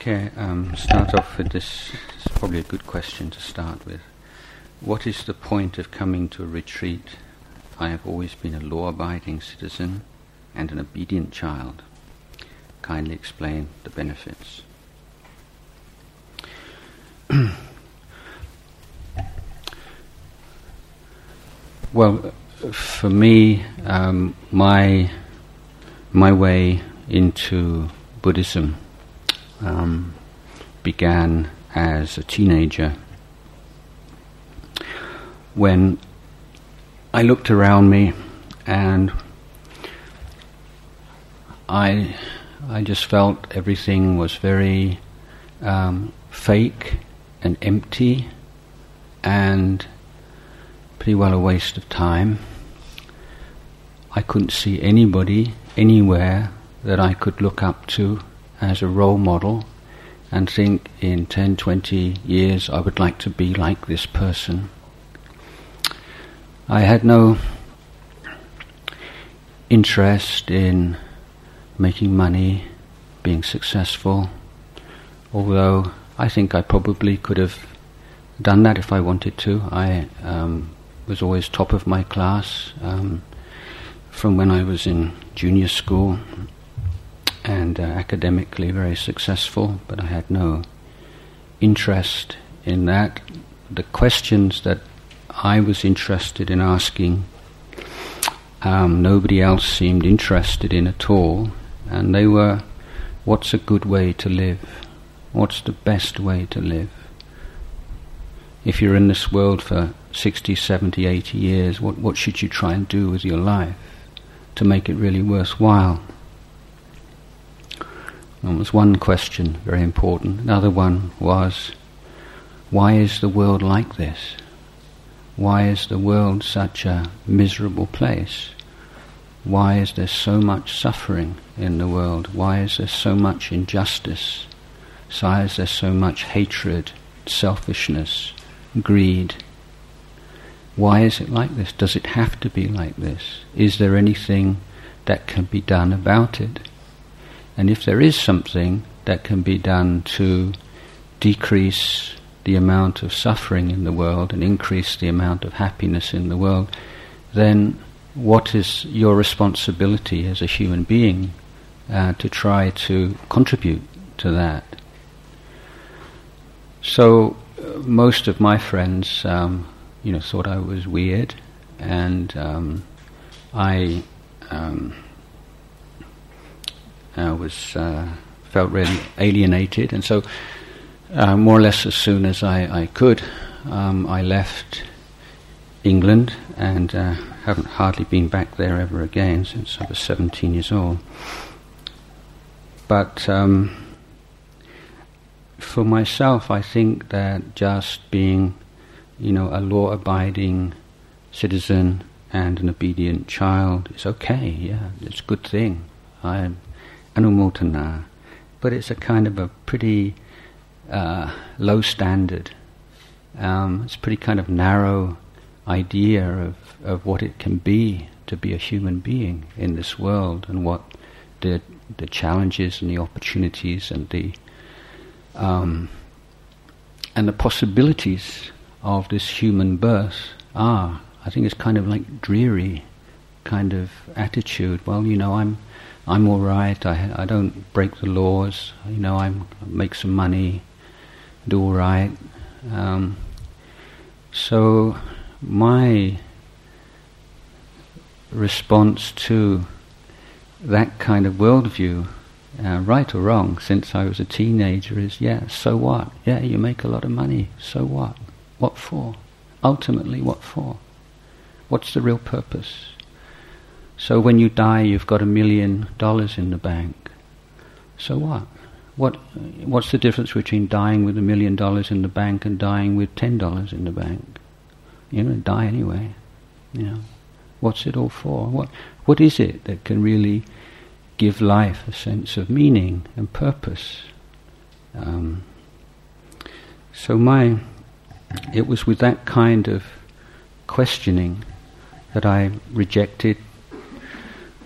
Okay, um, start off with this. It's probably a good question to start with. What is the point of coming to a retreat? I have always been a law abiding citizen and an obedient child. Kindly explain the benefits. well, for me, um, my my way into Buddhism um, began as a teenager when I looked around me and I I just felt everything was very um, fake and empty and pretty well a waste of time. I couldn't see anybody anywhere that I could look up to as a role model and think in 10, 20 years I would like to be like this person. I had no interest in making money, being successful, although I think I probably could have done that if I wanted to. I um, was always top of my class um, from when I was in junior school and uh, academically very successful, but I had no interest in that. The questions that I was interested in asking, um, nobody else seemed interested in at all, and they were what's a good way to live? What's the best way to live? If you're in this world for 60, 70, 80 years, what, what should you try and do with your life to make it really worthwhile? That was one question, very important. Another one was, why is the world like this? Why is the world such a miserable place? Why is there so much suffering in the world? Why is there so much injustice? Why is there so much hatred, selfishness, greed? Why is it like this? Does it have to be like this? Is there anything that can be done about it? And if there is something that can be done to decrease the amount of suffering in the world and increase the amount of happiness in the world, then what is your responsibility as a human being uh, to try to contribute to that? So, uh, most of my friends, um, you know, thought I was weird, and um, I. Um, uh, was uh, felt really alienated, and so uh, more or less as soon as I, I could, um, I left England and uh, haven't hardly been back there ever again since I was 17 years old. But um, for myself, I think that just being, you know, a law-abiding citizen and an obedient child is okay. Yeah, it's a good thing. I anumodana, but it's a kind of a pretty uh, low standard. Um, it's a pretty kind of narrow idea of, of what it can be to be a human being in this world and what the the challenges and the opportunities and the um, and the possibilities of this human birth are. I think it's kind of like dreary kind of attitude. Well, you know, I'm I'm all right. I I don't break the laws. You know, I make some money, do all right. Um, so my response to that kind of worldview, uh, right or wrong, since I was a teenager, is yeah. So what? Yeah, you make a lot of money. So what? What for? Ultimately, what for? What's the real purpose? So when you die, you've got a million dollars in the bank. So what? What? What's the difference between dying with a million dollars in the bank and dying with ten dollars in the bank? You're going to die anyway. You know, what's it all for? What? What is it that can really give life a sense of meaning and purpose? Um, so my, it was with that kind of questioning that I rejected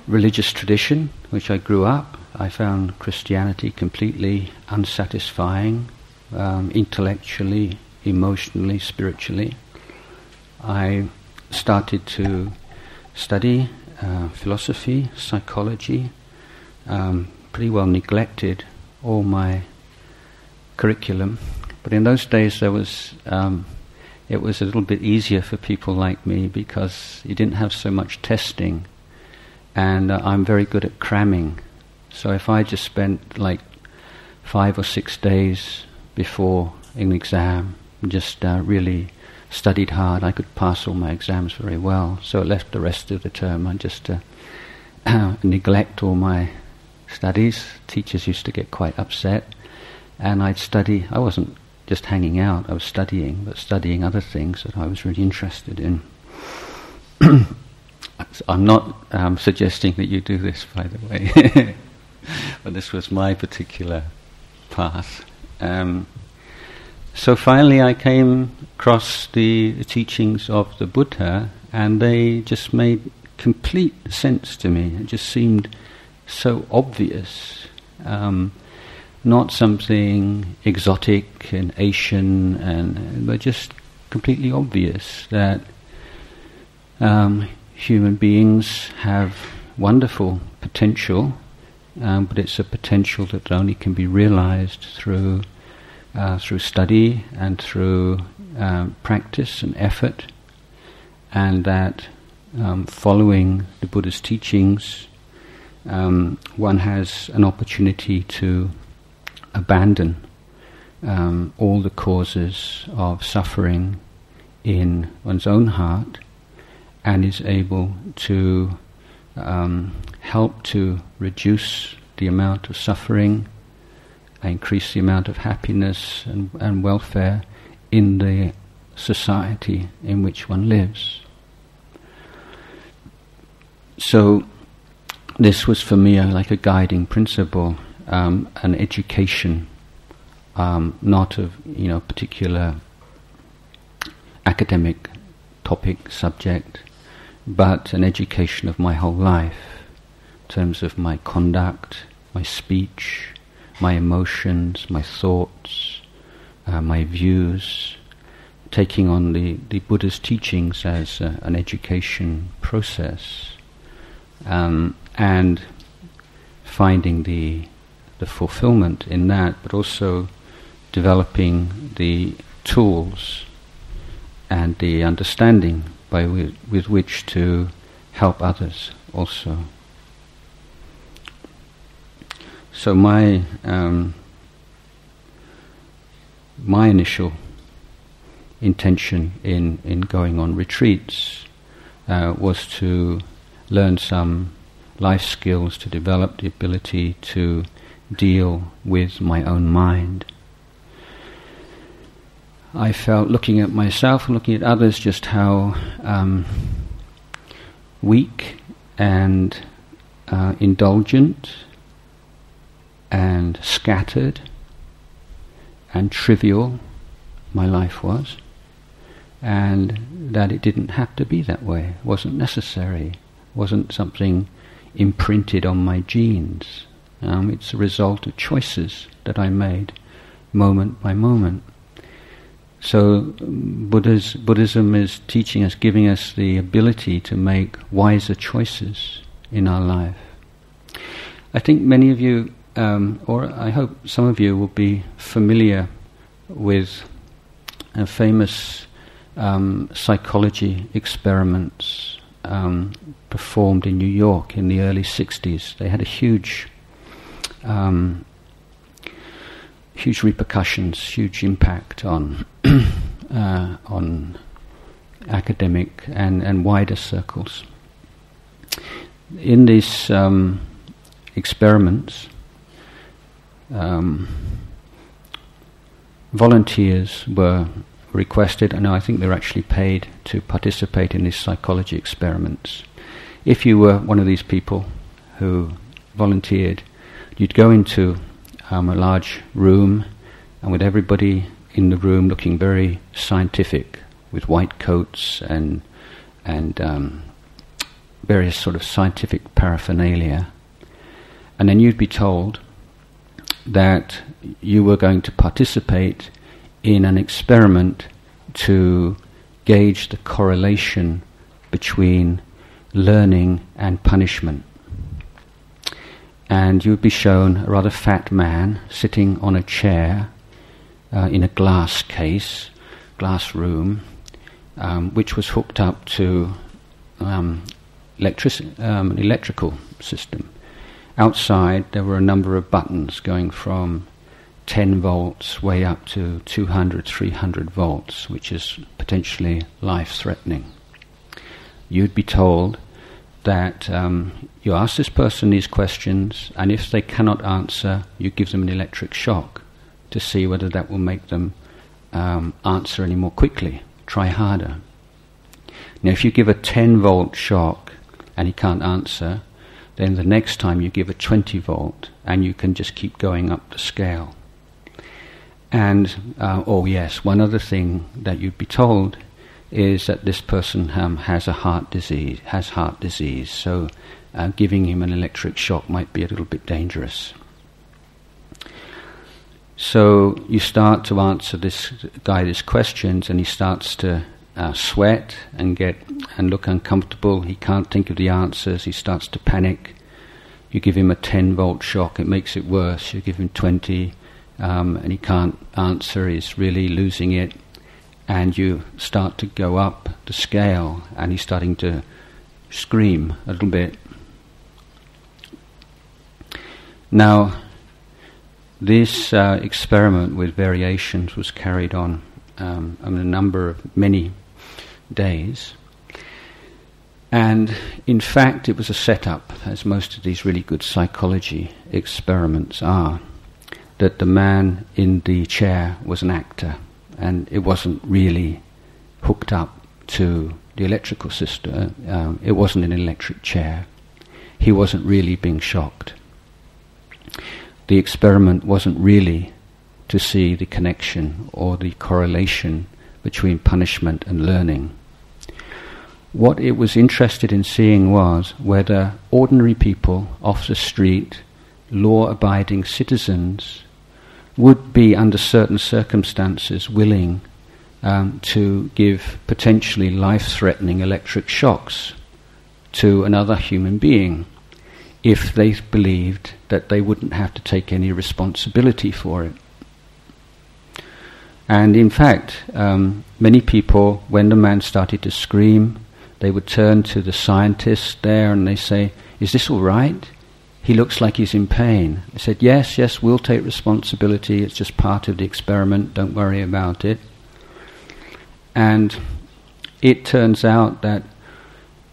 religious tradition, which I grew up, I found Christianity completely unsatisfying, um, intellectually, emotionally, spiritually. I started to study uh, philosophy, psychology, um, pretty well neglected all my curriculum. But in those days, there was um, it was a little bit easier for people like me because you didn't have so much testing, and uh, I'm very good at cramming. So if I just spent like five or six days before an exam, just uh, really studied hard, I could pass all my exams very well. So it left the rest of the term I just uh, neglect all my studies. Teachers used to get quite upset, and I'd study. I wasn't just hanging out; I was studying, but studying other things that I was really interested in. I'm not um, suggesting that you do this, by the way, but this was my particular path. Um, so finally, I came across the, teachings of the Buddha, and they just made complete sense to me. It just seemed so obvious, um, not something exotic and Asian, and but just completely obvious that um, human beings have wonderful potential, um, but it's a potential that only can be realized through uh, through study and through um, practice and effort, and that um, following the Buddha's teachings, um, one has an opportunity to abandon um, all the causes of suffering in one's own heart and is able to um, help to reduce the amount of suffering increase the amount of happiness and, and welfare in the society in which one lives. So, this was for me a, like a guiding principle, um, an education, um, not of you know particular academic topic subject, but an education of my whole life, in terms of my conduct, my speech, my emotions, my thoughts, uh, my views, taking on the, the Buddha's teachings as uh, an education process, um, and finding the the fulfillment in that, but also developing the tools and the understanding by with which to help others also. So my um, my initial intention in, in going on retreats uh, was to learn some life skills to develop the ability to deal with my own mind. I felt looking at myself and looking at others just how um, weak and uh, indulgent and scattered and trivial my life was, and that it didn't have to be that way, it wasn't necessary, it wasn't something imprinted on my genes. Um, it's a result of choices that I made moment by moment. So Buddha's, Buddhism is teaching us, giving us the ability to make wiser choices in our life. I think many of you um, or I hope some of you will be familiar with a famous um, psychology experiments um, performed in New York in the early 60s. They had a huge, um, huge repercussions, huge impact on uh, on academic and, and wider circles. In these um, experiments, um, volunteers were requested, and I think they're actually paid to participate in these psychology experiments. If you were one of these people who volunteered, you'd go into um, a large room, and with everybody in the room looking very scientific, with white coats and and um, various sort of scientific paraphernalia, and then you'd be told that you were going to participate in an experiment to gauge the correlation between learning and punishment. And you would be shown a rather fat man sitting on a chair uh, in a glass case, glass room, um, which was hooked up to um, electric- um, an electrical system. Outside, there were a number of buttons going from 10 volts way up to 200, 300 volts, which is potentially life threatening. You'd be told that um, you ask this person these questions, and if they cannot answer, you give them an electric shock to see whether that will make them um, answer any more quickly, try harder. Now, if you give a 10 volt shock and he can't answer, then the next time you give a 20 volt and you can just keep going up the scale. And, uh, oh yes, one other thing that you'd be told is that this person um, has a heart disease, has heart disease, so uh, giving him an electric shock might be a little bit dangerous. So you start to answer this guy these questions, and he starts to uh, sweat and get and look uncomfortable. He can't think of the answers. He starts to panic. You give him a 10 volt shock, it makes it worse. You give him 20, um, and he can't answer. He's really losing it, and you start to go up the scale, and he's starting to scream a little bit. Now, this uh, experiment with variations was carried on um, a number of many days. And in fact, it was a setup, as most of these really good psychology experiments are, that the man in the chair was an actor and it wasn't really hooked up to the electrical system. Um, it wasn't an electric chair. He wasn't really being shocked the experiment wasn't really to see the connection or the correlation between punishment and learning. What it was interested in seeing was whether ordinary people off the street, law abiding citizens, would be, under certain circumstances, willing um, to give potentially life threatening electric shocks to another human being if they believed that they wouldn't have to take any responsibility for it. And in fact, um, many people, when the man started to scream, they would turn to the scientist there and they say, Is this all right? He looks like he's in pain. They said, Yes, yes, we'll take responsibility. It's just part of the experiment. Don't worry about it. And it turns out that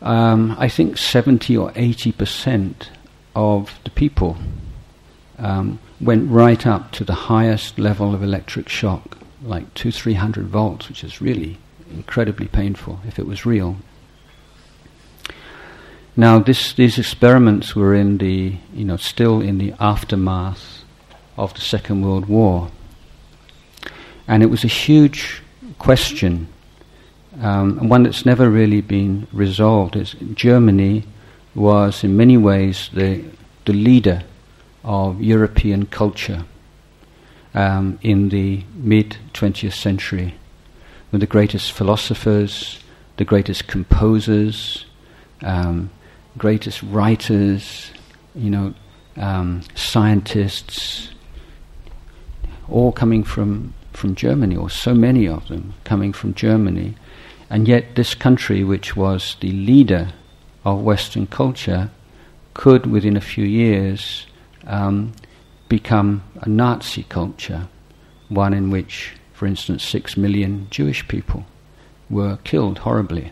um, I think 70 or 80 percent of the people um, went right up to the highest level of electric shock, like two, three hundred volts, which is really incredibly painful if it was real. Now, this, these experiments were in the, you know, still in the aftermath of the Second World War, and it was a huge question, um, one that's never really been resolved. Is Germany was in many ways the, the leader of European culture um, in the mid 20th century, with the greatest philosophers, the greatest composers, um, greatest writers, you know, um, scientists, all coming from, from Germany, or so many of them coming from Germany. And yet, this country, which was the leader of Western culture could, within a few years, um, become a Nazi culture, one in which, for instance, six million Jewish people were killed horribly,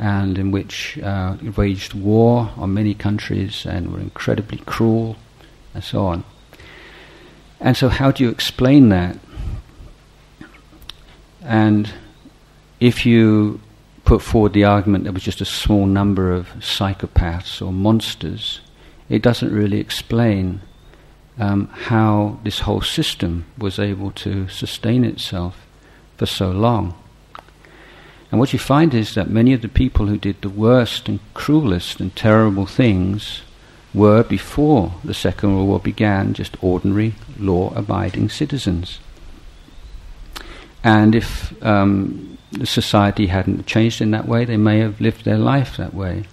and in which uh, waged war on many countries and were incredibly cruel, and so on. And so, how do you explain that? And if you put forward the argument there was just a small number of psychopaths or monsters, it doesn't really explain um, how this whole system was able to sustain itself for so long. And what you find is that many of the people who did the worst and cruelest and terrible things were before the Second World War began just ordinary law abiding citizens. And if um, the society hadn't changed in that way, they may have lived their life that way.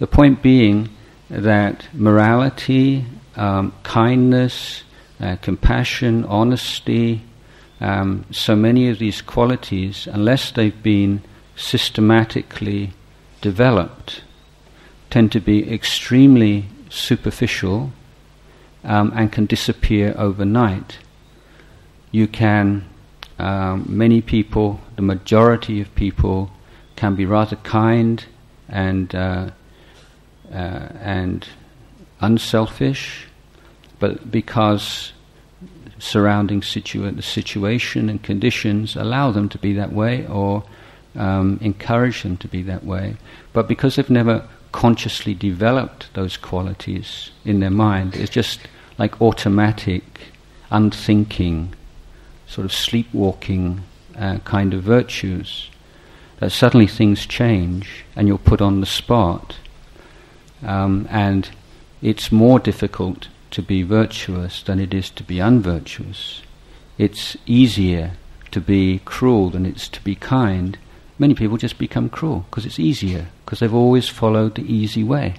The point being that morality, um, kindness, uh, compassion, honesty, um, so many of these qualities, unless they've been systematically developed, tend to be extremely superficial um, and can disappear overnight. You can, um, many people, the majority of people, can be rather kind and uh, uh, and unselfish, but because surrounding situa- the situation and conditions allow them to be that way or um, encourage them to be that way, but because they've never consciously developed those qualities in their mind. It's just like automatic, unthinking, sort of sleepwalking uh, kind of virtues. That suddenly things change and you're put on the spot. Um, and it's more difficult to be virtuous than it is to be unvirtuous. It's easier to be cruel than it's to be kind. Many people just become cruel because it's easier because they've always followed the easy way.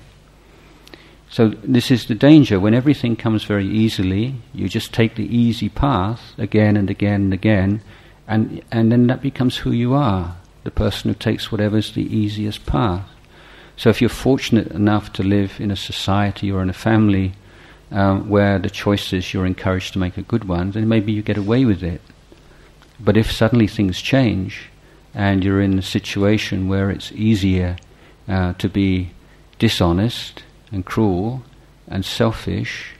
So this is the danger. When everything comes very easily, you just take the easy path again and again and again, and and then that becomes who you are, the person who takes whatever's the easiest path. So if you're fortunate enough to live in a society or in a family um, where the choice is you're encouraged to make a good one, then maybe you get away with it. But if suddenly things change and you're in a situation where it's easier uh, to be dishonest and cruel and selfish,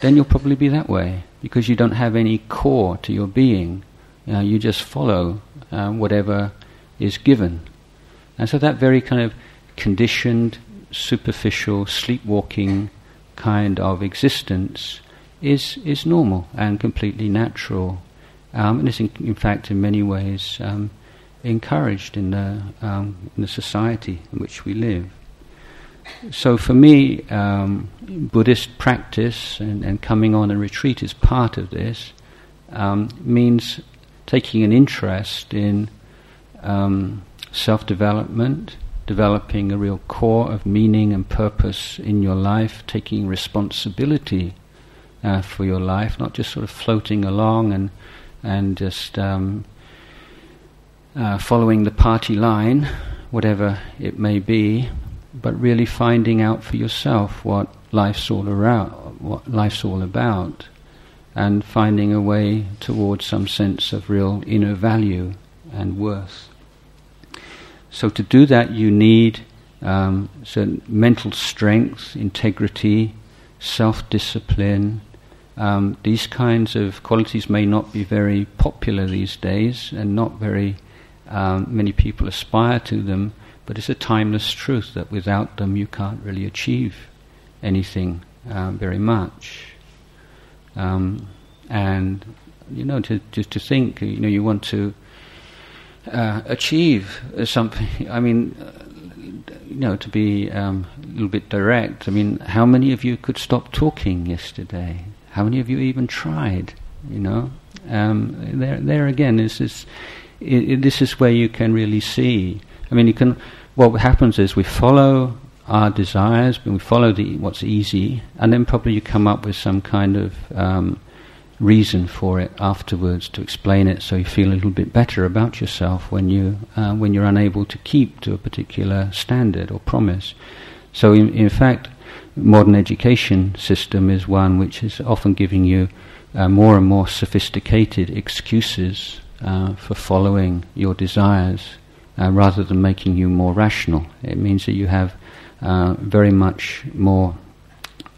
then you'll probably be that way because you don't have any core to your being. Uh, you just follow uh, whatever is given. And so that very kind of conditioned, superficial, sleepwalking kind of existence is, is normal and completely natural. Um, and it's in, in, fact, in many ways, um, encouraged in the, um, in the society in which we live. So for me, um, Buddhist practice and, and, coming on a retreat is part of this, um, means taking an interest in um, self development, developing a real core of meaning and purpose in your life, taking responsibility uh, for your life, not just sort of floating along and and just um, uh, following the party line, whatever it may be, but really finding out for yourself what life's all around, what life's all about, and finding a way towards some sense of real inner value and worth. So to do that, you need um, certain mental strength, integrity, self-discipline. Um, these kinds of qualities may not be very popular these days, and not very um, many people aspire to them, but it's a timeless truth that without them you can't really achieve anything uh, very much. Um, and you know, to, to to think, you know, you want to uh, achieve something. I mean, you know, to be um, a little bit direct. I mean, how many of you could stop talking yesterday? How many of you even tried? You know, um, there, there again, is this it, it, this is where you can really see. I mean, you can. What happens is we follow our desires, we follow the what's easy, and then probably you come up with some kind of um, reason for it afterwards to explain it, so you feel a little bit better about yourself when you uh, when you're unable to keep to a particular standard or promise. So, in, in fact, modern education system is one which is often giving you uh, more and more sophisticated excuses uh, for following your desires uh, rather than making you more rational. It means that you have uh, very much more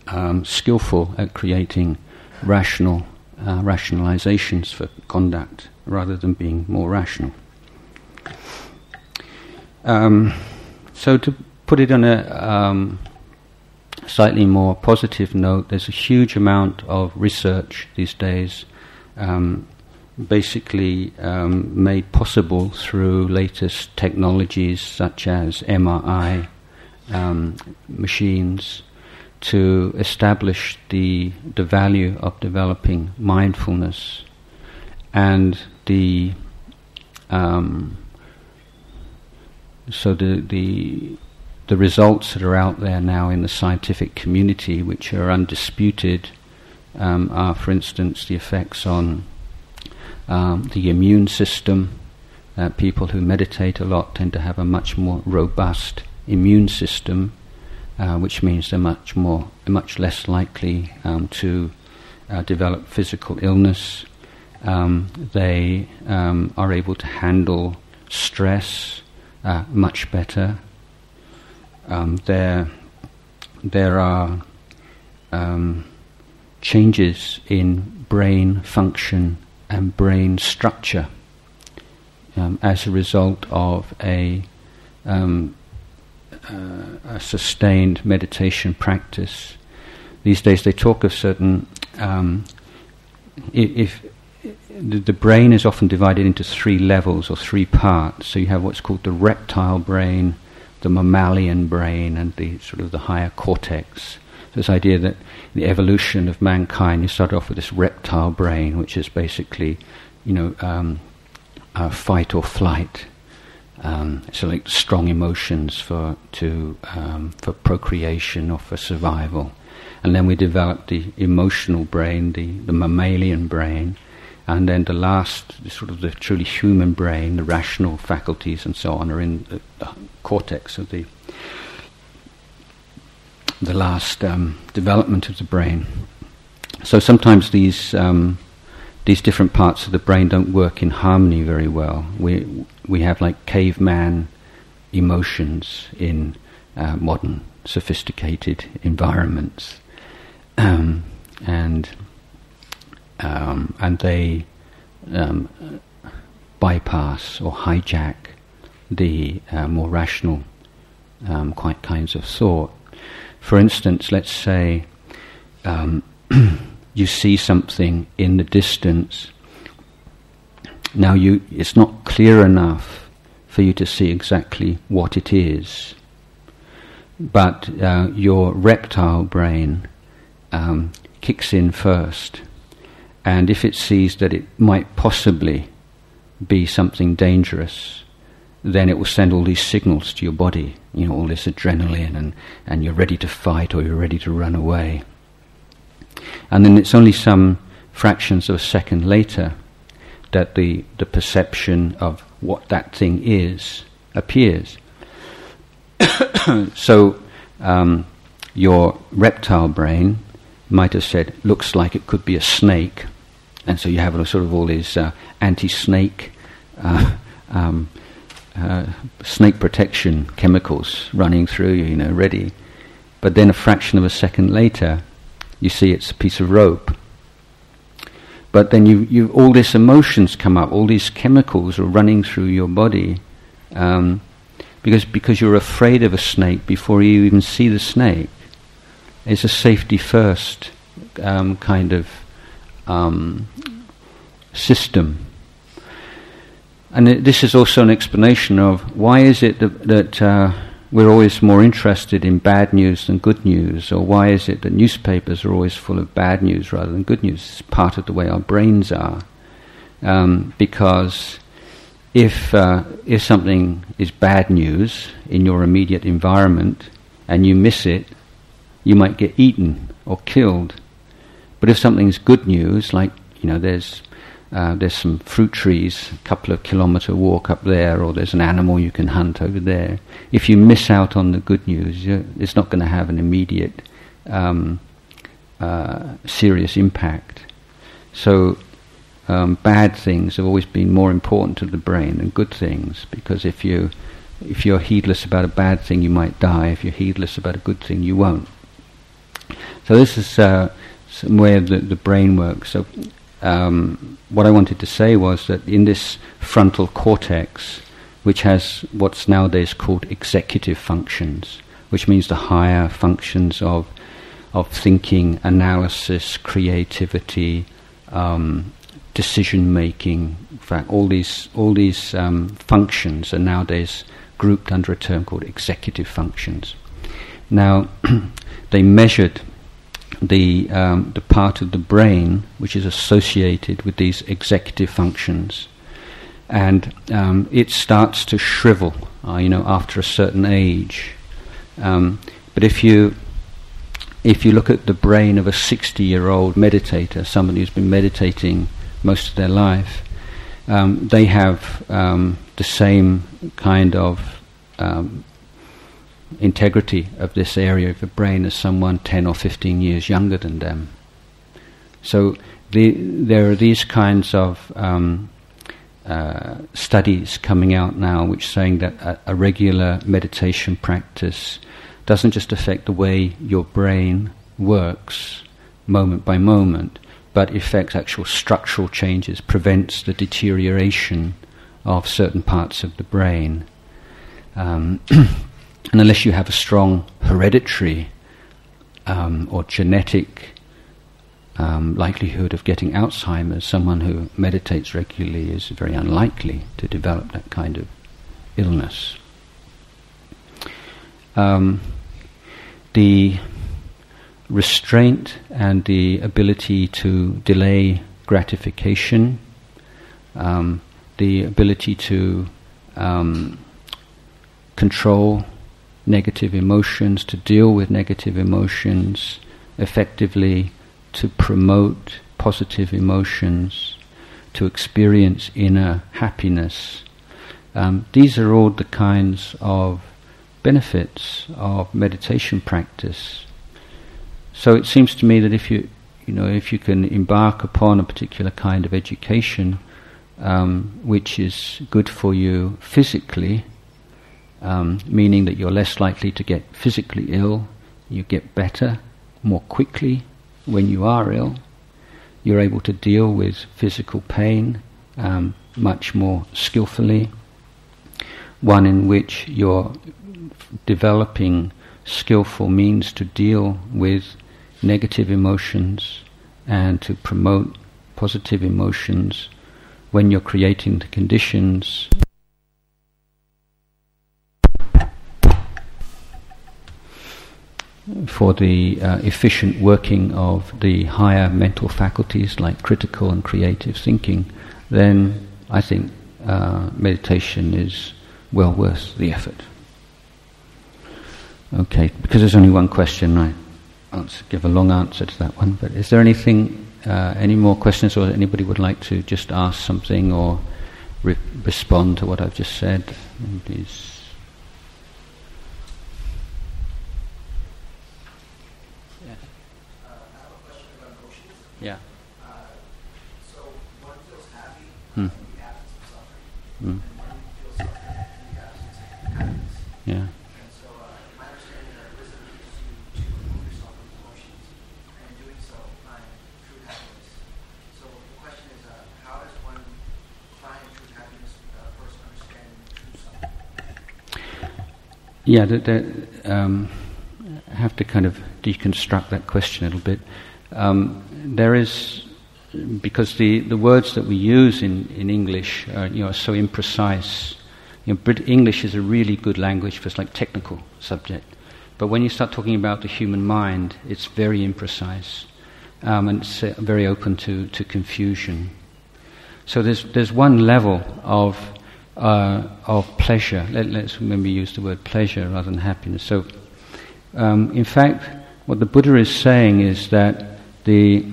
um, skillful at creating rational uh, rationalizations for conduct rather than being more rational. Um, so to put it on a um, slightly more positive note, there's a huge amount of research these days um, basically um, made possible through latest technologies such as MRI um, machines to establish the the value of developing mindfulness and the um, so the the the results that are out there now in the scientific community, which are undisputed, um, are, for instance, the effects on um, the immune system. Uh, people who meditate a lot tend to have a much more robust immune system, uh, which means they're much more, much less likely um, to uh, develop physical illness. Um, they um, are able to handle stress uh, much better. Um, there, there are um, changes in brain function and brain structure um, as a result of a, um, uh, a, sustained meditation practice. These days they talk of certain. Um, if, the, the brain is often divided into three levels or three parts. So you have what's called the reptile brain, the mammalian brain, and the sort of the higher cortex. This idea that the evolution of mankind, you start off with this reptile brain, which is basically, you know, um, fight or flight. Um, so like strong emotions for to um, for procreation or for survival, and then we develop the emotional brain, the the mammalian brain, and then the last, sort of the truly human brain, the rational faculties and so on, are in the, the cortex of the the last um, development of the brain. So sometimes these um, these different parts of the brain don't work in harmony very well. We we have like caveman emotions in uh, modern sophisticated environments, um, and um, and they um, bypass or hijack the uh, more rational um, quite kinds of thought. For instance, let's say um, you see something in the distance. Now, you, it's not clear enough for you to see exactly what it is, but uh, your reptile brain um, kicks in first and if it sees that it might possibly be something dangerous, then it will send all these signals to your body, you know, all this adrenaline, and, and you're ready to fight or you're ready to run away. And then it's only some fractions of a second later that the, the perception of what that thing is appears. so um, your reptile brain might have said, looks like it could be a snake and so you have a, sort of all these uh, anti-snake, uh, um, uh, snake protection chemicals running through you, you know, ready. But then a fraction of a second later, you see it's a piece of rope. But then you, you all these emotions come up, all these chemicals are running through your body, um, because because you're afraid of a snake before you even see the snake. It's a safety first um, kind of um, system. And it, this is also an explanation of why is it that, that uh, we're always more interested in bad news than good news, or why is it that newspapers are always full of bad news rather than good news? It's part of the way our brains are. Um, because if, uh, if something is bad news in your immediate environment and you miss it, you might get eaten or killed. But if something's good news, like you know, there's uh, there's some fruit trees, a couple of kilometre walk up there, or there's an animal you can hunt over there. If you miss out on the good news, it's not going to have an immediate um, uh, serious impact. So um, bad things have always been more important to the brain than good things, because if you if you're heedless about a bad thing, you might die. If you're heedless about a good thing, you won't. So this is uh, some way the, the brain works. So, um, what I wanted to say was that in this frontal cortex, which has what's nowadays called executive functions, which means the higher functions of of thinking, analysis, creativity, um, decision making. In fact, all these all these um, functions are nowadays grouped under a term called executive functions. Now, they measured the um, the part of the brain which is associated with these executive functions, and um, it starts to shrivel, uh, you know, after a certain age. Um, but if you if you look at the brain of a 60-year-old meditator, somebody who's been meditating most of their life, um, they have um, the same kind of um, integrity of this area of the brain as someone 10 or 15 years younger than them. So the, there are these kinds of um, uh, studies coming out now which saying that a, a, regular meditation practice doesn't just affect the way your brain works moment by moment, but affects actual structural changes, prevents the deterioration of certain parts of the brain. Um, And unless you have a strong hereditary um, or genetic um, likelihood of getting Alzheimer's, someone who meditates regularly is very unlikely to develop that kind of illness. Um, the restraint and the ability to delay gratification, um, the ability to um, control negative emotions, to deal with negative emotions effectively, to promote positive emotions, to experience inner happiness. Um, these are all the kinds of benefits of meditation practice. So it seems to me that if you, you know, if you can embark upon a particular kind of education, um, which is good for you physically, um, meaning that you're less likely to get physically ill, you get better more quickly when you are ill, you're able to deal with physical pain um, much more skillfully, one in which you're developing skillful means to deal with negative emotions and to promote positive emotions. When you're creating the conditions for the uh, efficient working of the higher mental faculties like critical and creative thinking, then I think uh, meditation is well worth the effort. Okay, because there's only one question, I answer, give a long answer to that one. But is there anything, uh, any more questions, or anybody would like to just ask something or re- respond to what I've just said? Please. Yeah. Uh, so one feels happy hmm. in the absence of suffering, hmm. and one feels suffering in the absence of happiness. Yeah. And so uh, my understanding that wisdom to remove yourself from emotions, and in doing so, find true happiness. So the question is, uh, how does one find true happiness without first understanding true suffering? Yeah, that, that um, I have to kind of deconstruct that question a little bit. Um, there is, because the, the words that we use in, in English are, you know, are so imprecise. You know, Brit- English is a really good language for like technical subject. But when you start talking about the human mind, it's very imprecise um, and it's uh, very open to, to confusion. So there's, there's one level of, uh, of pleasure. Let, us maybe use the word pleasure rather than happiness. So, um, in fact, what the Buddha is saying is that the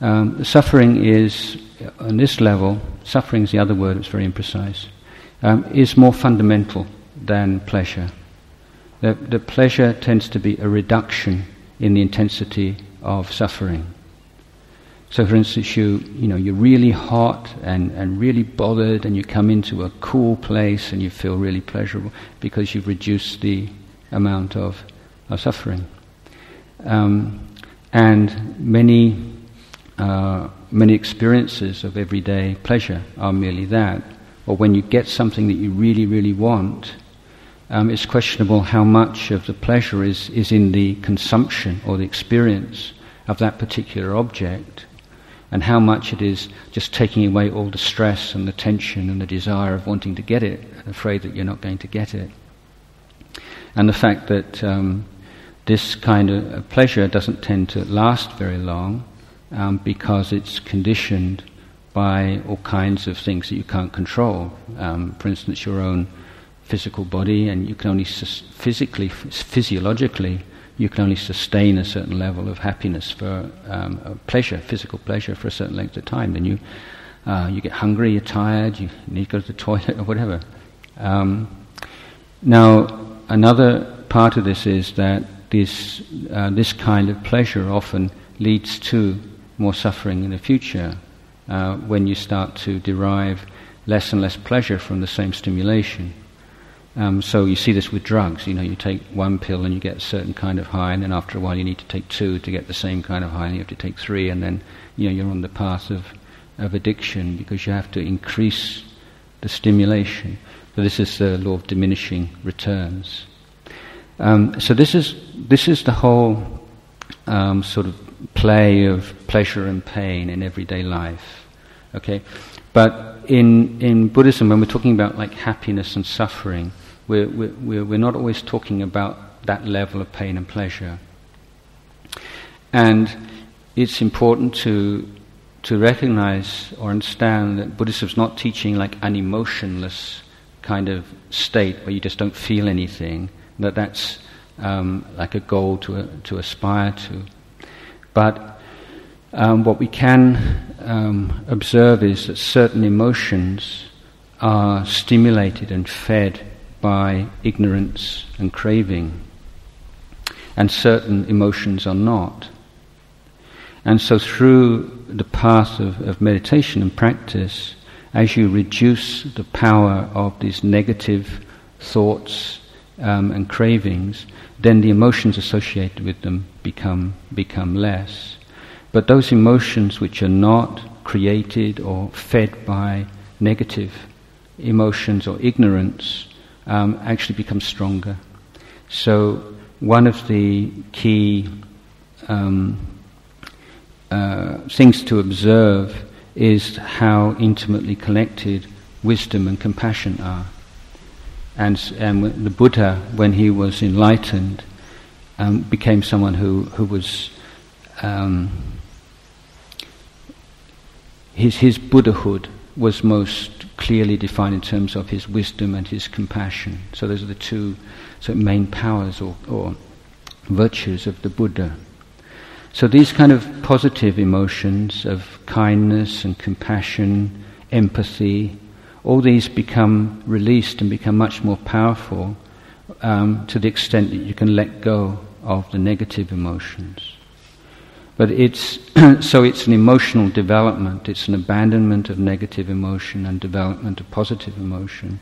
um, suffering is, on this level, suffering is the other word, it's very imprecise, um, is more fundamental than pleasure. The, the pleasure tends to be a reduction in the intensity of suffering. So, for instance, you, you know, you're really hot and, and really bothered, and you come into a cool place and you feel really pleasurable because you've reduced the amount of, of suffering. Um, and many, uh, many experiences of everyday pleasure are merely that. Or when you get something that you really, really want, um, it's questionable how much of the pleasure is, is in the consumption or the experience of that particular object, and how much it is just taking away all the stress and the tension and the desire of wanting to get it, and afraid that you're not going to get it. And the fact that um, this kind of pleasure doesn't tend to last very long um, because it's conditioned by all kinds of things that you can't control. Um, for instance, your own physical body, and you can only sus- physically, physiologically, you can only sustain a certain level of happiness for um, pleasure, physical pleasure, for a certain length of time. Then you uh, you get hungry, you're tired, you need to go to the toilet or whatever. Um, now, another part of this is that this uh, this kind of pleasure often leads to more suffering in the future uh, when you start to derive less and less pleasure from the same stimulation. Um, so you see this with drugs. You know, you take one pill and you get a certain kind of high, and then after a while you need to take two to get the same kind of high, and you have to take three, and then you know you're on the path of of addiction because you have to increase the stimulation. So this is the law of diminishing returns. Um, so this is this is the whole um, sort of play of pleasure and pain in everyday life. Okay, but in in Buddhism, when we're talking about like happiness and suffering, we're we're we're not always talking about that level of pain and pleasure. And it's important to to recognize or understand that Buddhism is not teaching like an emotionless kind of state where you just don't feel anything. That that's um, like a goal to to aspire to. But um, what we can um, observe is that certain emotions are stimulated and fed by ignorance and craving, and certain emotions are not. And so, through the path of, of meditation and practice, as you reduce the power of these negative thoughts um, and cravings, then the emotions associated with them become, become less. But those emotions which are not created or fed by negative emotions or ignorance um, actually become stronger. So, one of the key um, uh, things to observe is how intimately connected wisdom and compassion are. And, and the Buddha, when he was enlightened, um, became someone who, who was. Um, his, his Buddhahood was most clearly defined in terms of his wisdom and his compassion. So those are the two sort of main powers or, or virtues of the Buddha. So these kind of positive emotions of kindness and compassion, empathy, all these become released and become much more powerful um, to the extent that you can let go of the negative emotions. But it's so it's an emotional development. It's an abandonment of negative emotion and development of positive emotion.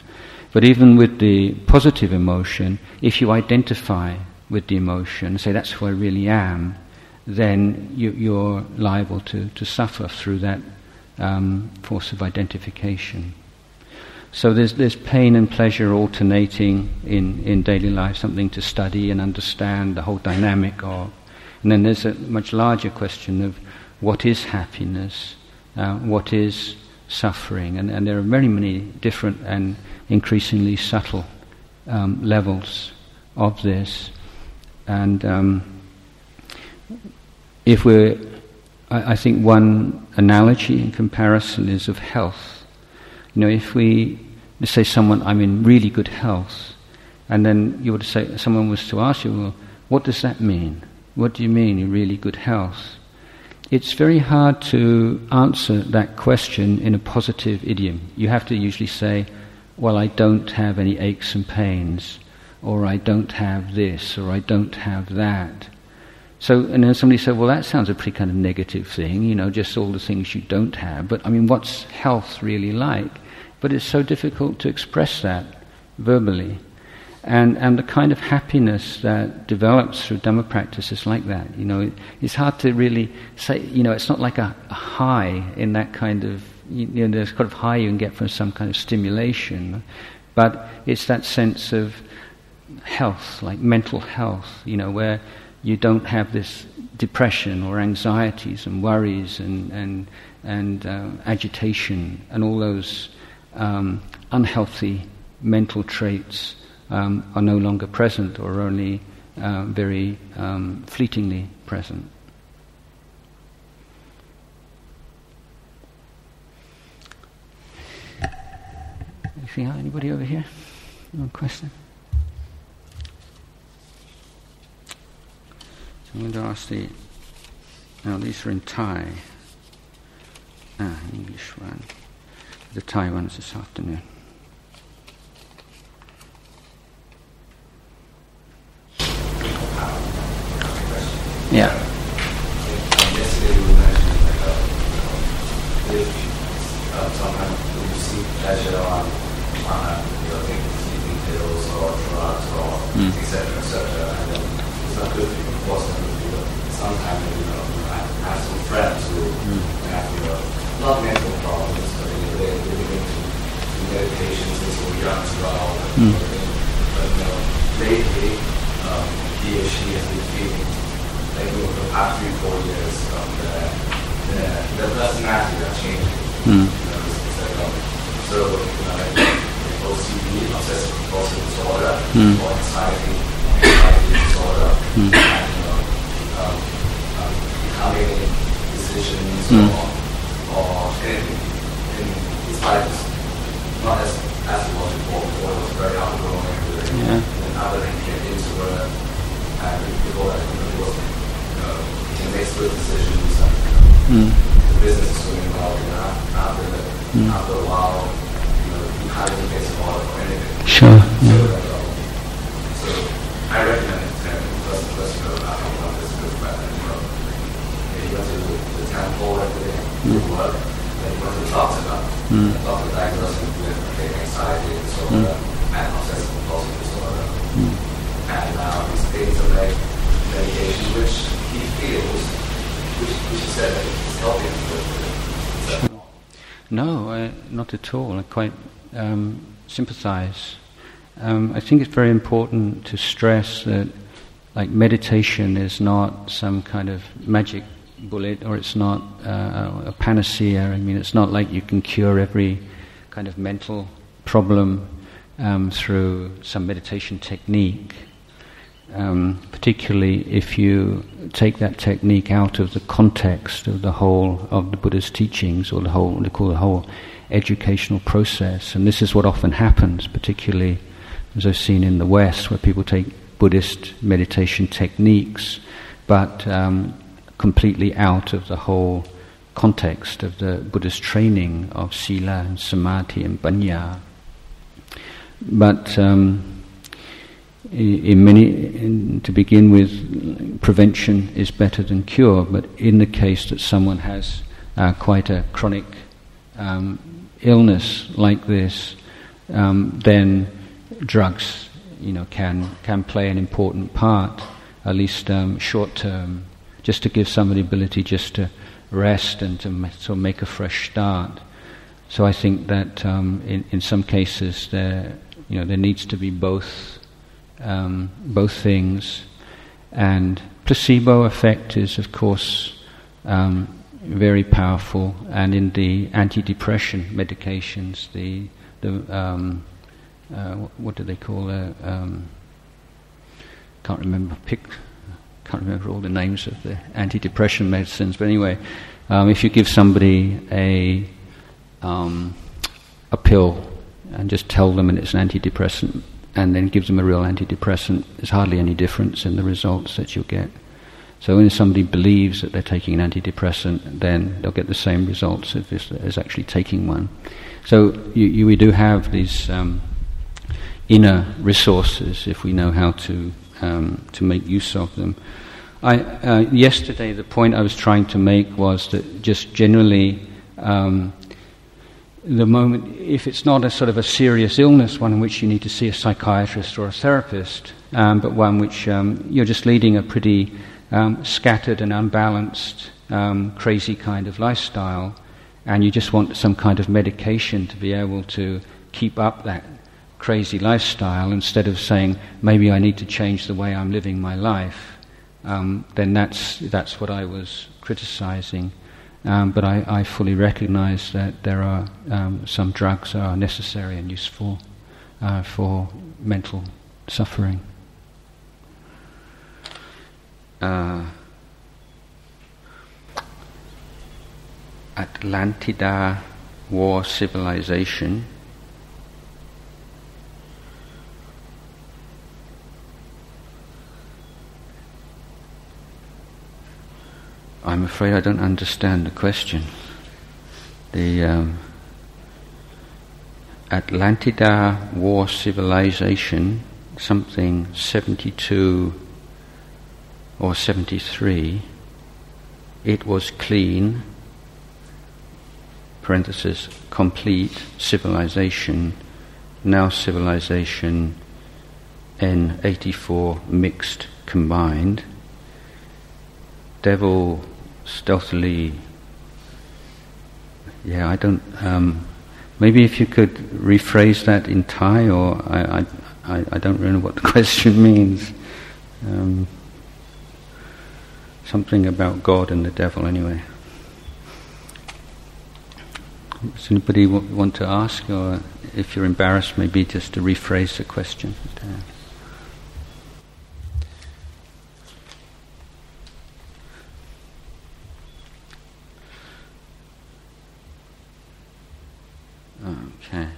But even with the positive emotion, if you identify with the emotion, say that's who I really am, then you, are liable to, to suffer through that um, force of identification. So there's, there's pain and pleasure alternating in, in daily life, something to study and understand the whole dynamic of. And then there's a much larger question of what is happiness, uh, what is suffering, and, and there are very many different and increasingly subtle um, levels of this. And um, if we're, I, I think one analogy and comparison is of health. You know, if we let's say someone, I'm in really good health, and then you would say, someone was to ask you, well, what does that mean? What do you mean in really good health? It's very hard to answer that question in a positive idiom. You have to usually say, well, I don't have any aches and pains, or I don't have this, or I don't have that. So, and then somebody said, well, that sounds a pretty kind of negative thing, you know, just all the things you don't have. But I mean, what's health really like? But it's so difficult to express that verbally. And, and the kind of happiness that develops through Dhamma practice is like that. You know, it, it's hard to really say, you know, it's not like a, a high in that kind of, you, you know, there's kind of high you can get from some kind of stimulation. But it's that sense of health, like mental health, you know, where you don't have this depression or anxieties and worries and, and, and uh, agitation and all those um, unhealthy mental traits um, are no longer present or only uh, very um, fleetingly present. Anything? Anybody over here? No question. So I'm going to ask the. Now these are in Thai. Ah, English one. The Thai ones this afternoon. Yeah. Yesterday we mentioned like, uh, if uh, sometimes you see pleasure on, on a, you know, taking sleeping pills or drugs or Mm. et cetera, et cetera, and then it's not good for you, of course, not good for you. Sometimes, you know, I have some friends who Mm. have, you know, not mental problems, but you know, they're really into meditation since they were young as well. Mm. But, you know, lately, um, he or she has been feeling like over the past three, four years, um, the, the, the personality are changing. Mm. You know, it's, it's like, um, so, you know, like, like OCD, obsessive compulsive disorder, Mm. or anxiety, anxiety disorder, Mm. and, you know, um, um, becoming decisions Mm. or, or anything. And it's not as, as it was before, before it was very outgoing. Yeah. And now that get into it, and before that, you he was, you know, he can make split decisions, and, Mm. the business is doing well, you know, after, the, Mm. after a while, you know, you can't even face a lot or anything. Sure. So, Yeah. like, um, so I recommend it to plus, plus, you know, I don't know, this but, you went to the, the temple every day, to Mm. work, then he went to the doctor, With anxiety and obsessive compulsive disorder. And now he's taking medication which he feels, which, he said him? No, I, not at all. I quite um, sympathize. Um, I think it's very important to stress that, like, meditation is not some kind of magic bullet, or it's not uh, a panacea. I mean, it's not like you can cure every kind of mental problem um, through some meditation technique. Um, particularly if you take that technique out of the context of the whole of the Buddha's teachings, or the whole, they call the whole educational process. And this is what often happens, particularly as I've seen in the West, where people take Buddhist meditation techniques, but um, completely out of the whole context of the Buddhist training of sila and samadhi and panya. But um, in many, in, to begin with, prevention is better than cure. But in the case that someone has uh, quite a chronic um, illness like this, um, then drugs, you know, can can play an important part, at least um, short term, just to give somebody the ability just to rest and to sort of make a fresh start. So I think that um, in in some cases there, you know, there needs to be both um, both things. And placebo effect is, of course, um, very powerful. And in the antidepressant medications, the the um, uh, what, do they call it? Um, can't remember. Can't remember all the names of the antidepressant medicines. But anyway, um, if you give somebody a um, a pill and just tell them it's an antidepressant and then gives them a real antidepressant, there's hardly any difference in the results that you'll get. So when somebody believes that they're taking an antidepressant, then they'll get the same results as, actually taking one. So you, you, we do have these um, inner resources if we know how to um, to make use of them. I, uh, yesterday, the point I was trying to make was that just generally um, the moment, if it's not a sort of a serious illness, one in which you need to see a psychiatrist or a therapist, um, but one which um, you're just leading a pretty um, scattered and unbalanced, um, crazy kind of lifestyle, and you just want some kind of medication to be able to keep up that crazy lifestyle instead of saying, maybe I need to change the way I'm living my life, um, then that's, that's what I was criticizing. Um, but I, I, fully recognize that there are um, some drugs that are necessary and useful uh, for mental suffering. uh, Atlantida war civilization. I'm afraid I don't understand the question. The um, Atlantida war civilization, something 72 or 73, it was clean, parenthesis, complete civilization, now civilization N84 mixed combined. Devil stealthily. Yeah, I don't. Um, maybe if you could rephrase that in Thai, or I, I, I don't really know what the question means. Um, something about God and the devil, anyway. Does anybody w- want to ask, or if you're embarrassed, maybe just to rephrase the question? Okay.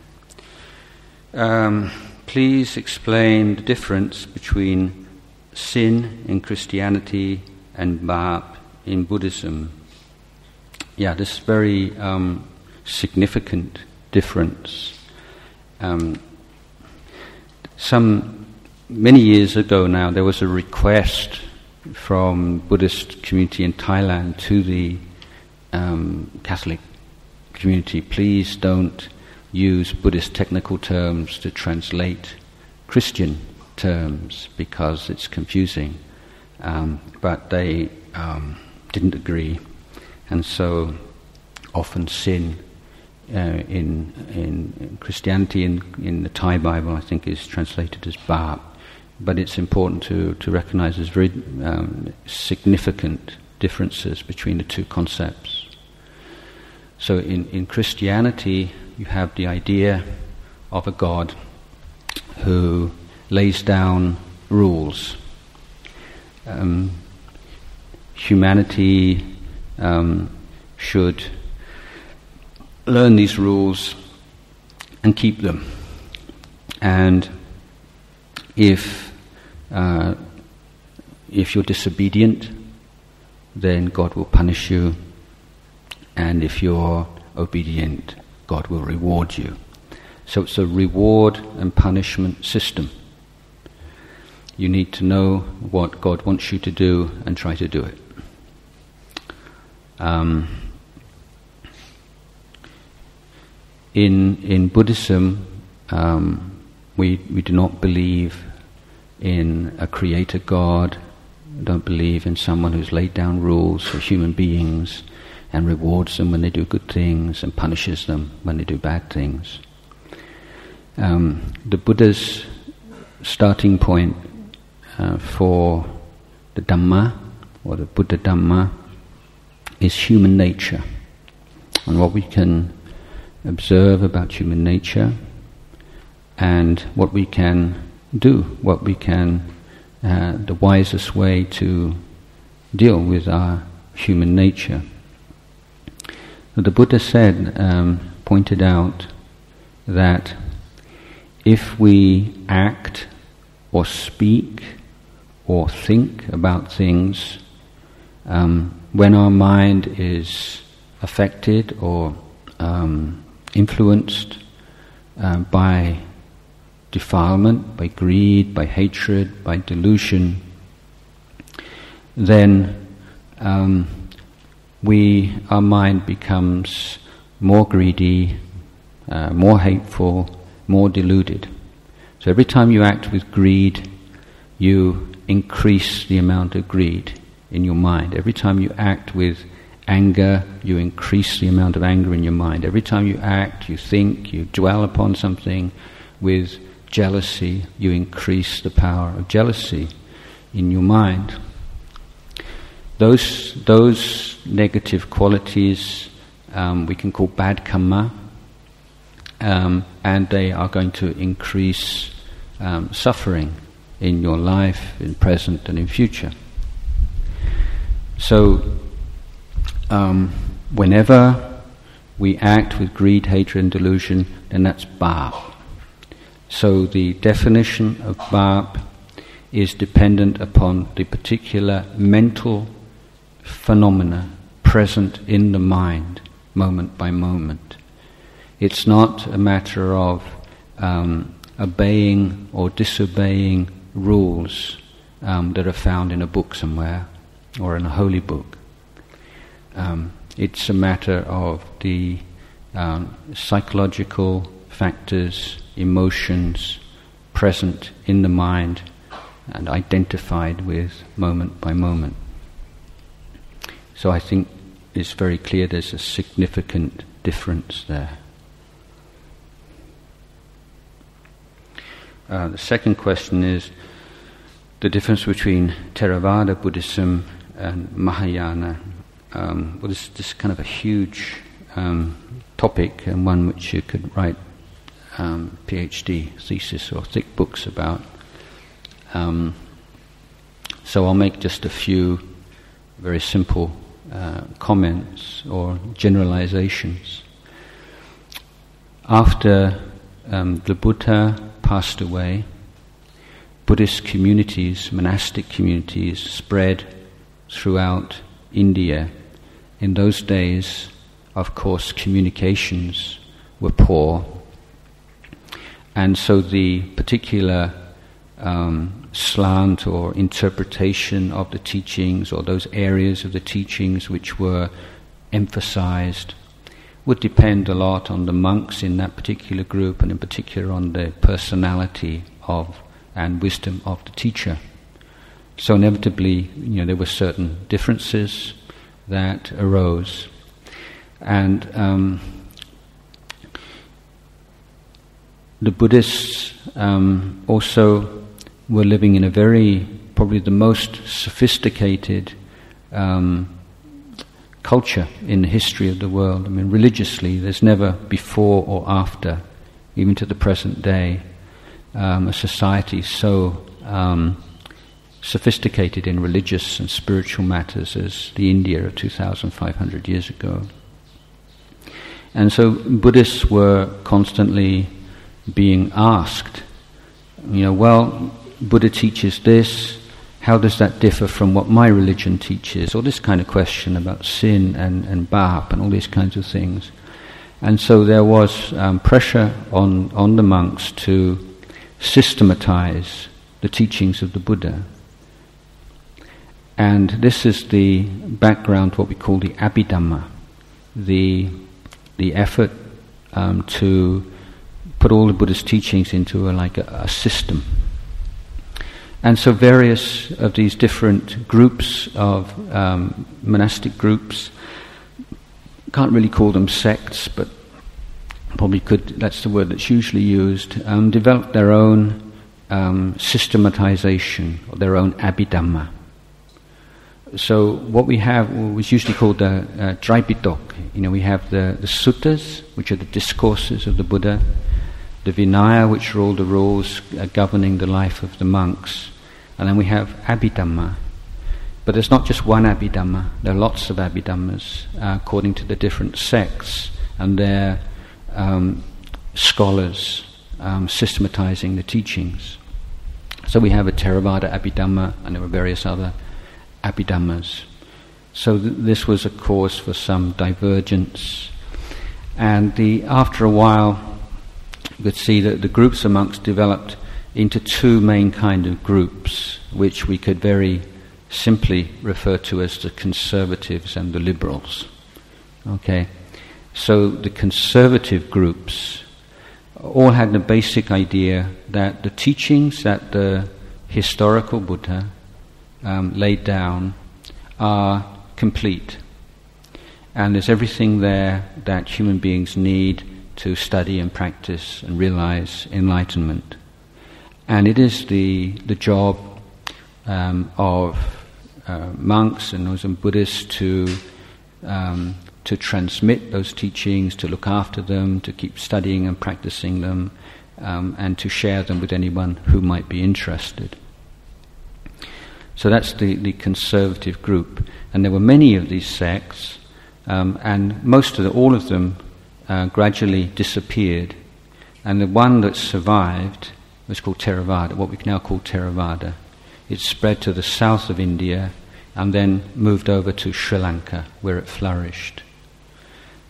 Um, please explain the difference between sin in Christianity and bāp in Buddhism. Yeah, this very um, significant difference. Um, some many years ago now, there was a request from Buddhist community in Thailand to the um, Catholic community, please don't use Buddhist technical terms to translate Christian terms because it's confusing. Um, but they um, didn't agree, and so often sin uh, in, in, Christianity in, in the Thai Bible, I think, is translated as bāp. But it's important to, to recognize there's very um, significant differences between the two concepts. So in, in Christianity, you have the idea of a God who lays down rules. Um, humanity um, should learn these rules and keep them. And if uh, if you're disobedient, then God will punish you and if you're obedient, God will reward you. So it's a reward and punishment system. You need to know what God wants you to do and try to do it. Um, in in Buddhism, um, we we do not believe in a creator God. Don't believe in someone who's laid down rules for human beings and rewards them when they do good things and punishes them when they do bad things. Um, the Buddha's starting point uh, for the Dhamma, or the Buddha Dhamma, is human nature. And what we can observe about human nature and what we can do, what we can, uh, the wisest way to deal with our human nature. The Buddha said, um, pointed out that if we act or speak or think about things, um, when our mind is affected or um, influenced uh, by defilement, by greed, by hatred, by delusion, then um, we, our mind becomes more greedy, uh, more hateful, more deluded. So every time you act with greed, you increase the amount of greed in your mind. Every time you act with anger, you increase the amount of anger in your mind. Every time you act, you think, you dwell upon something with jealousy, you increase the power of jealousy in your mind. Those, those negative qualities um, we can call bad karma, um, and they are going to increase um, suffering in your life, in present and in future. So, um, whenever we act with greed, hatred, and delusion, then that's bāp. So, the definition of bāp is dependent upon the particular mental phenomena present in the mind, moment by moment. It's not a matter of um, obeying or disobeying rules um, that are found in a book somewhere or in a holy book. Um, it's a matter of the um, psychological factors, emotions present in the mind and identified with moment by moment. So I think it's very clear there's a significant difference there. Uh, the second question is the difference between Theravada Buddhism and Mahayana. Um, well, this, is kind of a huge um, topic and one which you could write um, PhD thesis or thick books about. Um, so I'll make just a few very simple uh, comments or generalizations. After um, the Buddha passed away, Buddhist communities, monastic communities, spread throughout India. In those days, of course, communications were poor, and so the particular um, slant or interpretation of the teachings or those areas of the teachings which were emphasized would depend a lot on the monks in that particular group and in particular on the personality of and wisdom of the teacher. So inevitably, you know, there were certain differences that arose, and um, the Buddhists um, also were living in a very, probably the most sophisticated um, culture in the history of the world. I mean, religiously, there's never before or after, even to the present day, um, a society so um, sophisticated in religious and spiritual matters as the India of 2,500 years ago. And so Buddhists were constantly being asked, you know, well, Buddha teaches this, how does that differ from what my religion teaches? Or this kind of question about sin and, and bāp and all these kinds of things. And so there was um, pressure on, on the monks to systematize the teachings of the Buddha. And this is the background, what we call the Abhidhamma, the, the effort um, to put all the Buddha's teachings into a, like a, a system. And so various of these different groups of um, monastic groups, can't really call them sects, but probably could, that's the word that's usually used, um, developed their own um, systematization, or their own abhidhamma. So what we have was usually called the uh, Tripitaka. You know, we have the, the suttas, which are the discourses of the Buddha, the Vinaya, which are all the rules uh, governing the life of the monks, and then we have Abhidhamma. But there's not just one Abhidhamma, there are lots of Abhidhammas uh, according to the different sects and their um, scholars um, systematizing the teachings. So we have a Theravada Abhidhamma, and there were various other Abhidhammas. So th- this was a cause for some divergence. And the, after a while, you could see that the groups amongst developed into two main kind of groups, which we could very simply refer to as the conservatives and the liberals. Okay, so the conservative groups all had the basic idea that the teachings that the historical Buddha um, laid down are complete. And there's everything there that human beings need to study and practice and realize enlightenment. And it is the, the job um, of uh, monks and those Buddhists to um, to transmit those teachings, to look after them, to keep studying and practicing them, um, and to share them with anyone who might be interested. So that's the, the conservative group. And there were many of these sects, um, and most of the, all of them uh, gradually disappeared. And the one that survived was called Theravada, what we now call Theravada. It spread to the south of India and then moved over to Sri Lanka, where it flourished.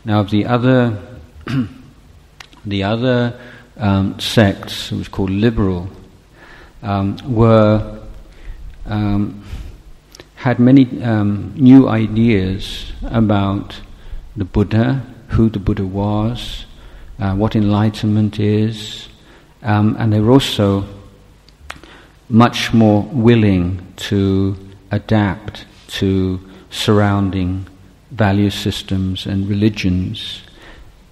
Now, the other, the other um, sects, it was called liberal, um, were um, had many um, new ideas about the Buddha, who the Buddha was, uh, what enlightenment is, um, and they were also much more willing to adapt to surrounding value systems and religions.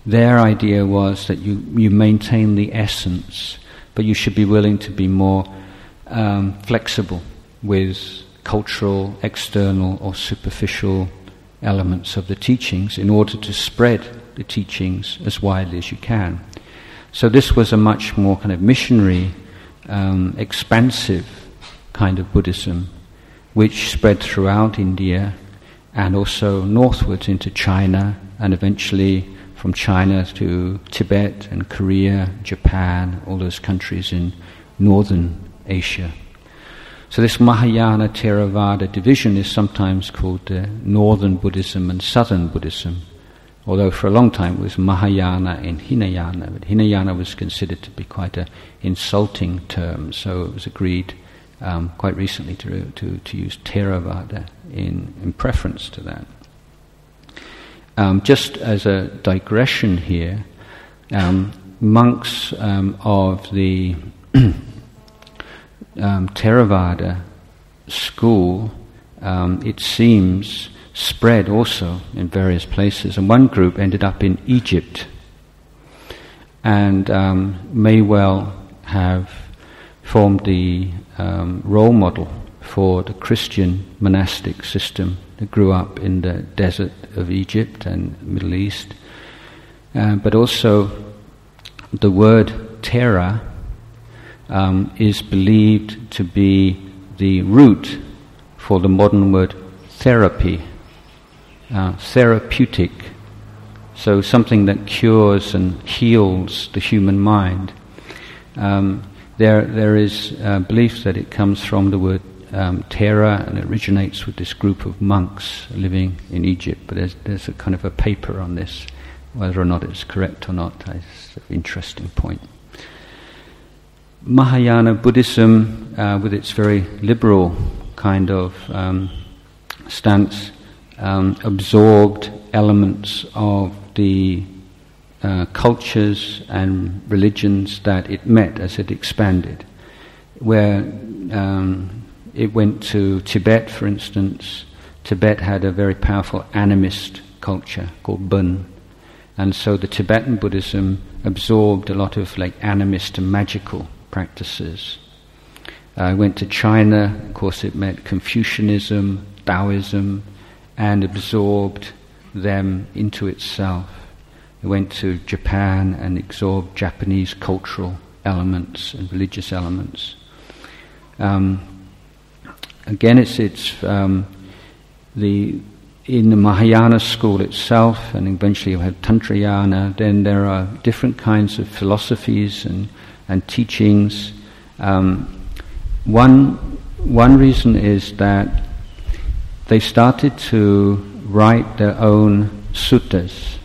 Their idea was that you, you maintain the essence, but you should be willing to be more um, flexible with cultural, external, or superficial elements of the teachings in order to spread the teachings as widely as you can. So this was a much more kind of missionary, um, expansive kind of Buddhism, which spread throughout India and also northwards into China and eventually from China to Tibet and Korea, Japan, all those countries in northern Asia. So this Mahayana Theravada division is sometimes called uh, Northern Buddhism and Southern Buddhism, although for a long time it was Mahayana and Hinayana, but Hinayana was considered to be quite an insulting term, so it was agreed um, quite recently to, to, to use Theravada in, in preference to that. Um, just as a digression here, um, monks um, of the um, Theravada school, um, it seems, spread also in various places. And one group ended up in Egypt and um, may well have formed the um, role model for the Christian monastic system that grew up in the desert of Egypt and Middle East. Uh, but also the word Thera um, is believed to be the root for the modern word therapy, uh, therapeutic. So something that cures and heals the human mind. Um, there, there is uh, belief that it comes from the word um, Thera and it originates with this group of monks living in Egypt. But there's, there's a kind of a paper on this, whether or not it's correct or not. It's an interesting point. Mahayana Buddhism, uh, with its very liberal kind of um, stance, um, absorbed elements of the uh, cultures and religions that it met as it expanded. Where um, it went to Tibet, for instance, Tibet had a very powerful animist culture called Bön. And so the Tibetan Buddhism absorbed a lot of like animist and magical practices. I went to China, of course, it met Confucianism, Taoism, and absorbed them into itself. I went to Japan and absorbed Japanese cultural elements and religious elements. Um, again, it's, it's um, the in the Mahayana school itself, and eventually you have Tantrayana. Then there are different kinds of philosophies and and teachings. Um, one, one reason is that they started to write their own suttas,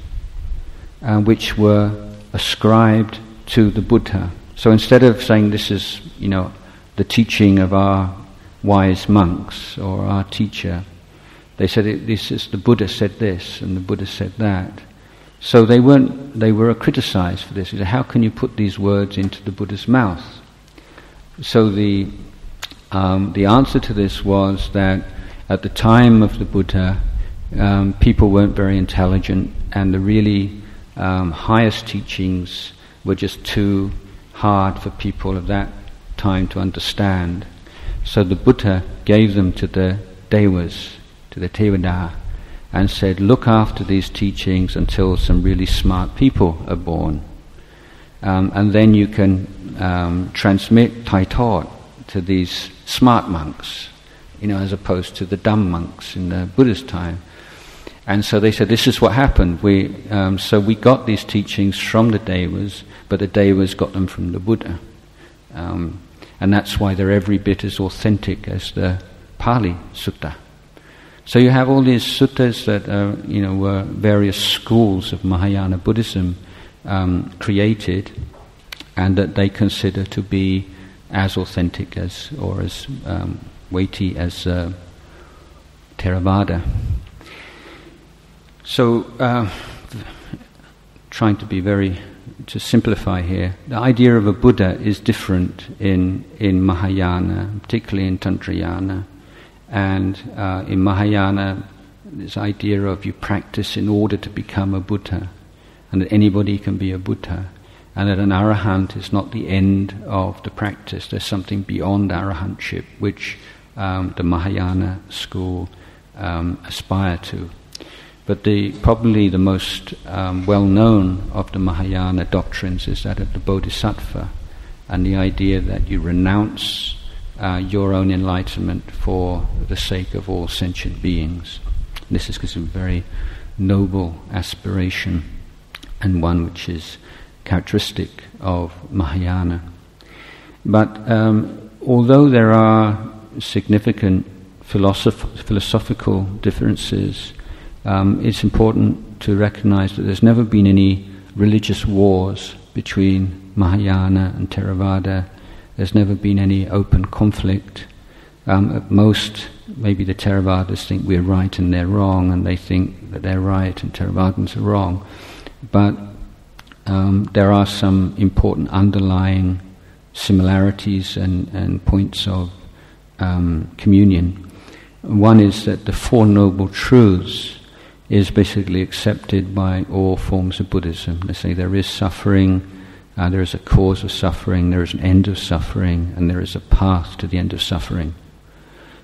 uh, which were ascribed to the Buddha. So instead of saying this is, you know, the teaching of our wise monks or our teacher, they said this is the Buddha said this and the Buddha said that. So they weren't, they were criticized for this. Said, How can you put these words into the Buddha's mouth? So the, um, the answer to this was that at the time of the Buddha, um, people weren't very intelligent, and the really um, highest teachings were just too hard for people of that time to understand. So the Buddha gave them to the Devas, to the Tevada, and said, Look after these teachings until some really smart people are born. Um, and then you can um, transmit Tai to these smart monks you know, as opposed to the dumb monks in the Buddha's time. And so they said, this is what happened. We, um, so we got these teachings from the Devas, but the Devas got them from the Buddha. Um, and that's why they're every bit as authentic as the Pali Sutta. So you have all these suttas that you know, were various schools of Mahayana Buddhism um, created, and that they consider to be as authentic as or as um, weighty as uh, Theravada. So, uh, trying to be very to simplify here, the idea of a Buddha is different in in Mahayana, particularly in Tantrayana, and uh, in Mahayana, this idea of you practice in order to become a Buddha, and that anybody can be a Buddha and that an arahant is not the end of the practice. There's something beyond arahantship, which um, the Mahayana school um, aspire to. But the, probably the most um, well known of the Mahayana doctrines is that of the Bodhisattva, and the idea that you renounce uh, your own enlightenment for the sake of all sentient beings. This is a very noble aspiration, and one which is characteristic of Mahayana. But um, although there are significant philosoph- philosophical differences, um, it's important to recognize that there's never been any religious wars between Mahayana and Theravada. There's never been any open conflict. Um, at most, maybe the Theravadas think we're right and they're wrong, and they think that they're right and Theravadins are wrong. But um, there are some important underlying similarities and, and points of um, communion. One is that the Four Noble Truths is basically accepted by all forms of Buddhism. They say there is suffering, uh, there is a cause of suffering, there is an end of suffering, and there is a path to the end of suffering.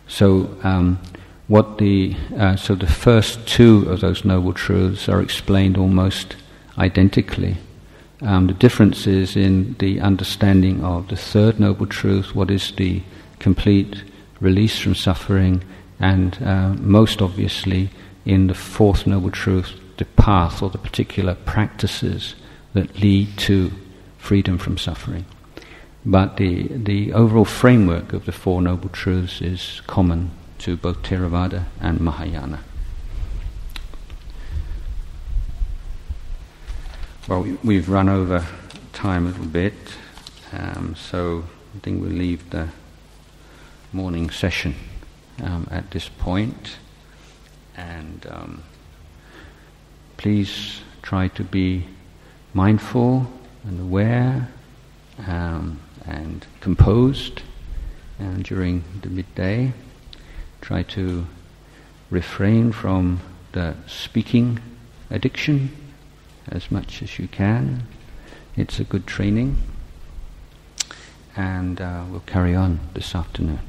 So, um, what the uh, so the first two of those noble truths are explained almost identically um, the difference is in the understanding of the third noble truth, what is the complete release from suffering, and uh, most obviously in the fourth noble truth, the path or the particular practices that lead to freedom from suffering. But the, the overall framework of the Four Noble Truths is common to both Theravada and Mahayana. Well, we've run over time a little bit, um, so I think we'll leave the morning session um, at this point. And um, please try to be mindful and aware um, and composed and during the midday. Try to refrain from the speaking addiction as much as you can. It's a good training. And uh, we'll carry on this afternoon.